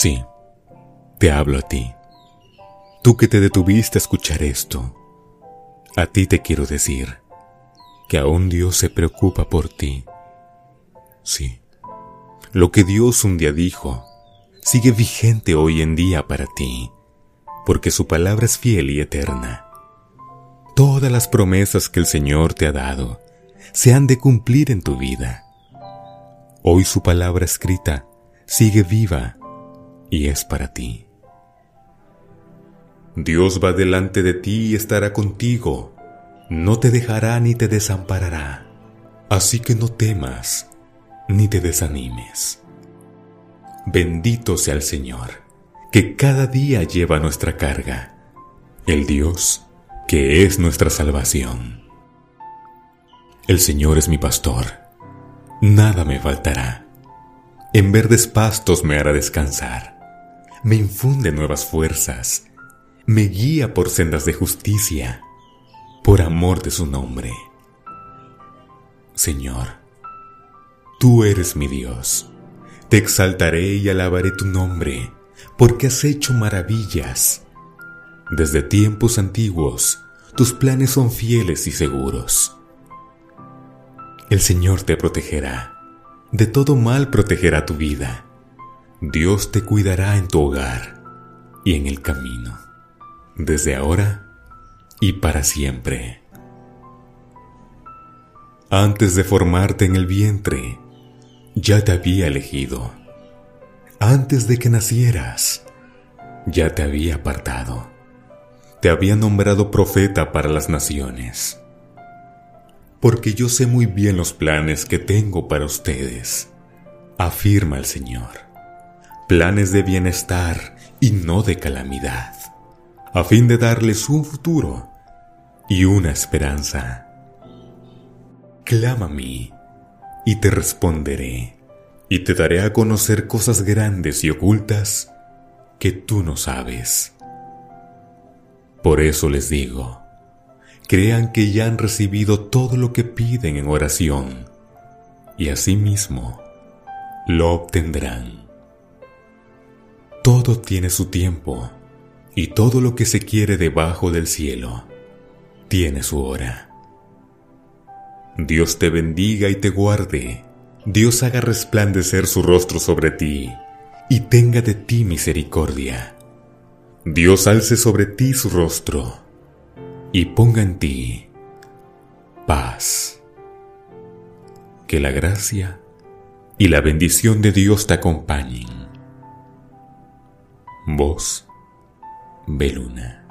Sí, te hablo a ti. Tú que te detuviste a escuchar esto, a ti te quiero decir que aún Dios se preocupa por ti. Sí, lo que Dios un día dijo sigue vigente hoy en día para ti, porque su palabra es fiel y eterna. Todas las promesas que el Señor te ha dado se han de cumplir en tu vida. Hoy su palabra escrita sigue viva y es para ti. Dios va delante de ti y estará contigo. No te dejará ni te desamparará. Así que no temas ni te desanimes. Bendito sea el Señor, que cada día lleva nuestra carga. El Dios que es nuestra salvación. El Señor es mi pastor. Nada me faltará. En verdes pastos me hará descansar. Me infunde nuevas fuerzas. Me guía por sendas de justicia, por amor de su nombre. Señor, tú eres mi Dios. Te exaltaré y alabaré tu nombre, porque has hecho maravillas. Desde tiempos antiguos, tus planes son fieles y seguros. El Señor te protegerá, de todo mal protegerá tu vida. Dios te cuidará en tu hogar y en el camino, desde ahora y para siempre. Antes de formarte en el vientre, ya te había elegido. Antes de que nacieras, ya te había apartado. Te había nombrado profeta para las naciones. Porque yo sé muy bien los planes que tengo para ustedes, afirma el Señor. Planes de bienestar y no de calamidad, a fin de darles un futuro y una esperanza. Clama a mí y te responderé, y te daré a conocer cosas grandes y ocultas que tú no sabes. Por eso les digo, crean que ya han recibido todo lo que piden en oración, y asimismo lo obtendrán. Todo tiene su tiempo, y todo lo que se quiere debajo del cielo tiene su hora. Dios te bendiga y te guarde. Dios haga resplandecer su rostro sobre ti y tenga de ti misericordia. Dios alce sobre ti su rostro y ponga en ti paz. Que la gracia y la bendición de Dios te acompañen. Vos, Beluna.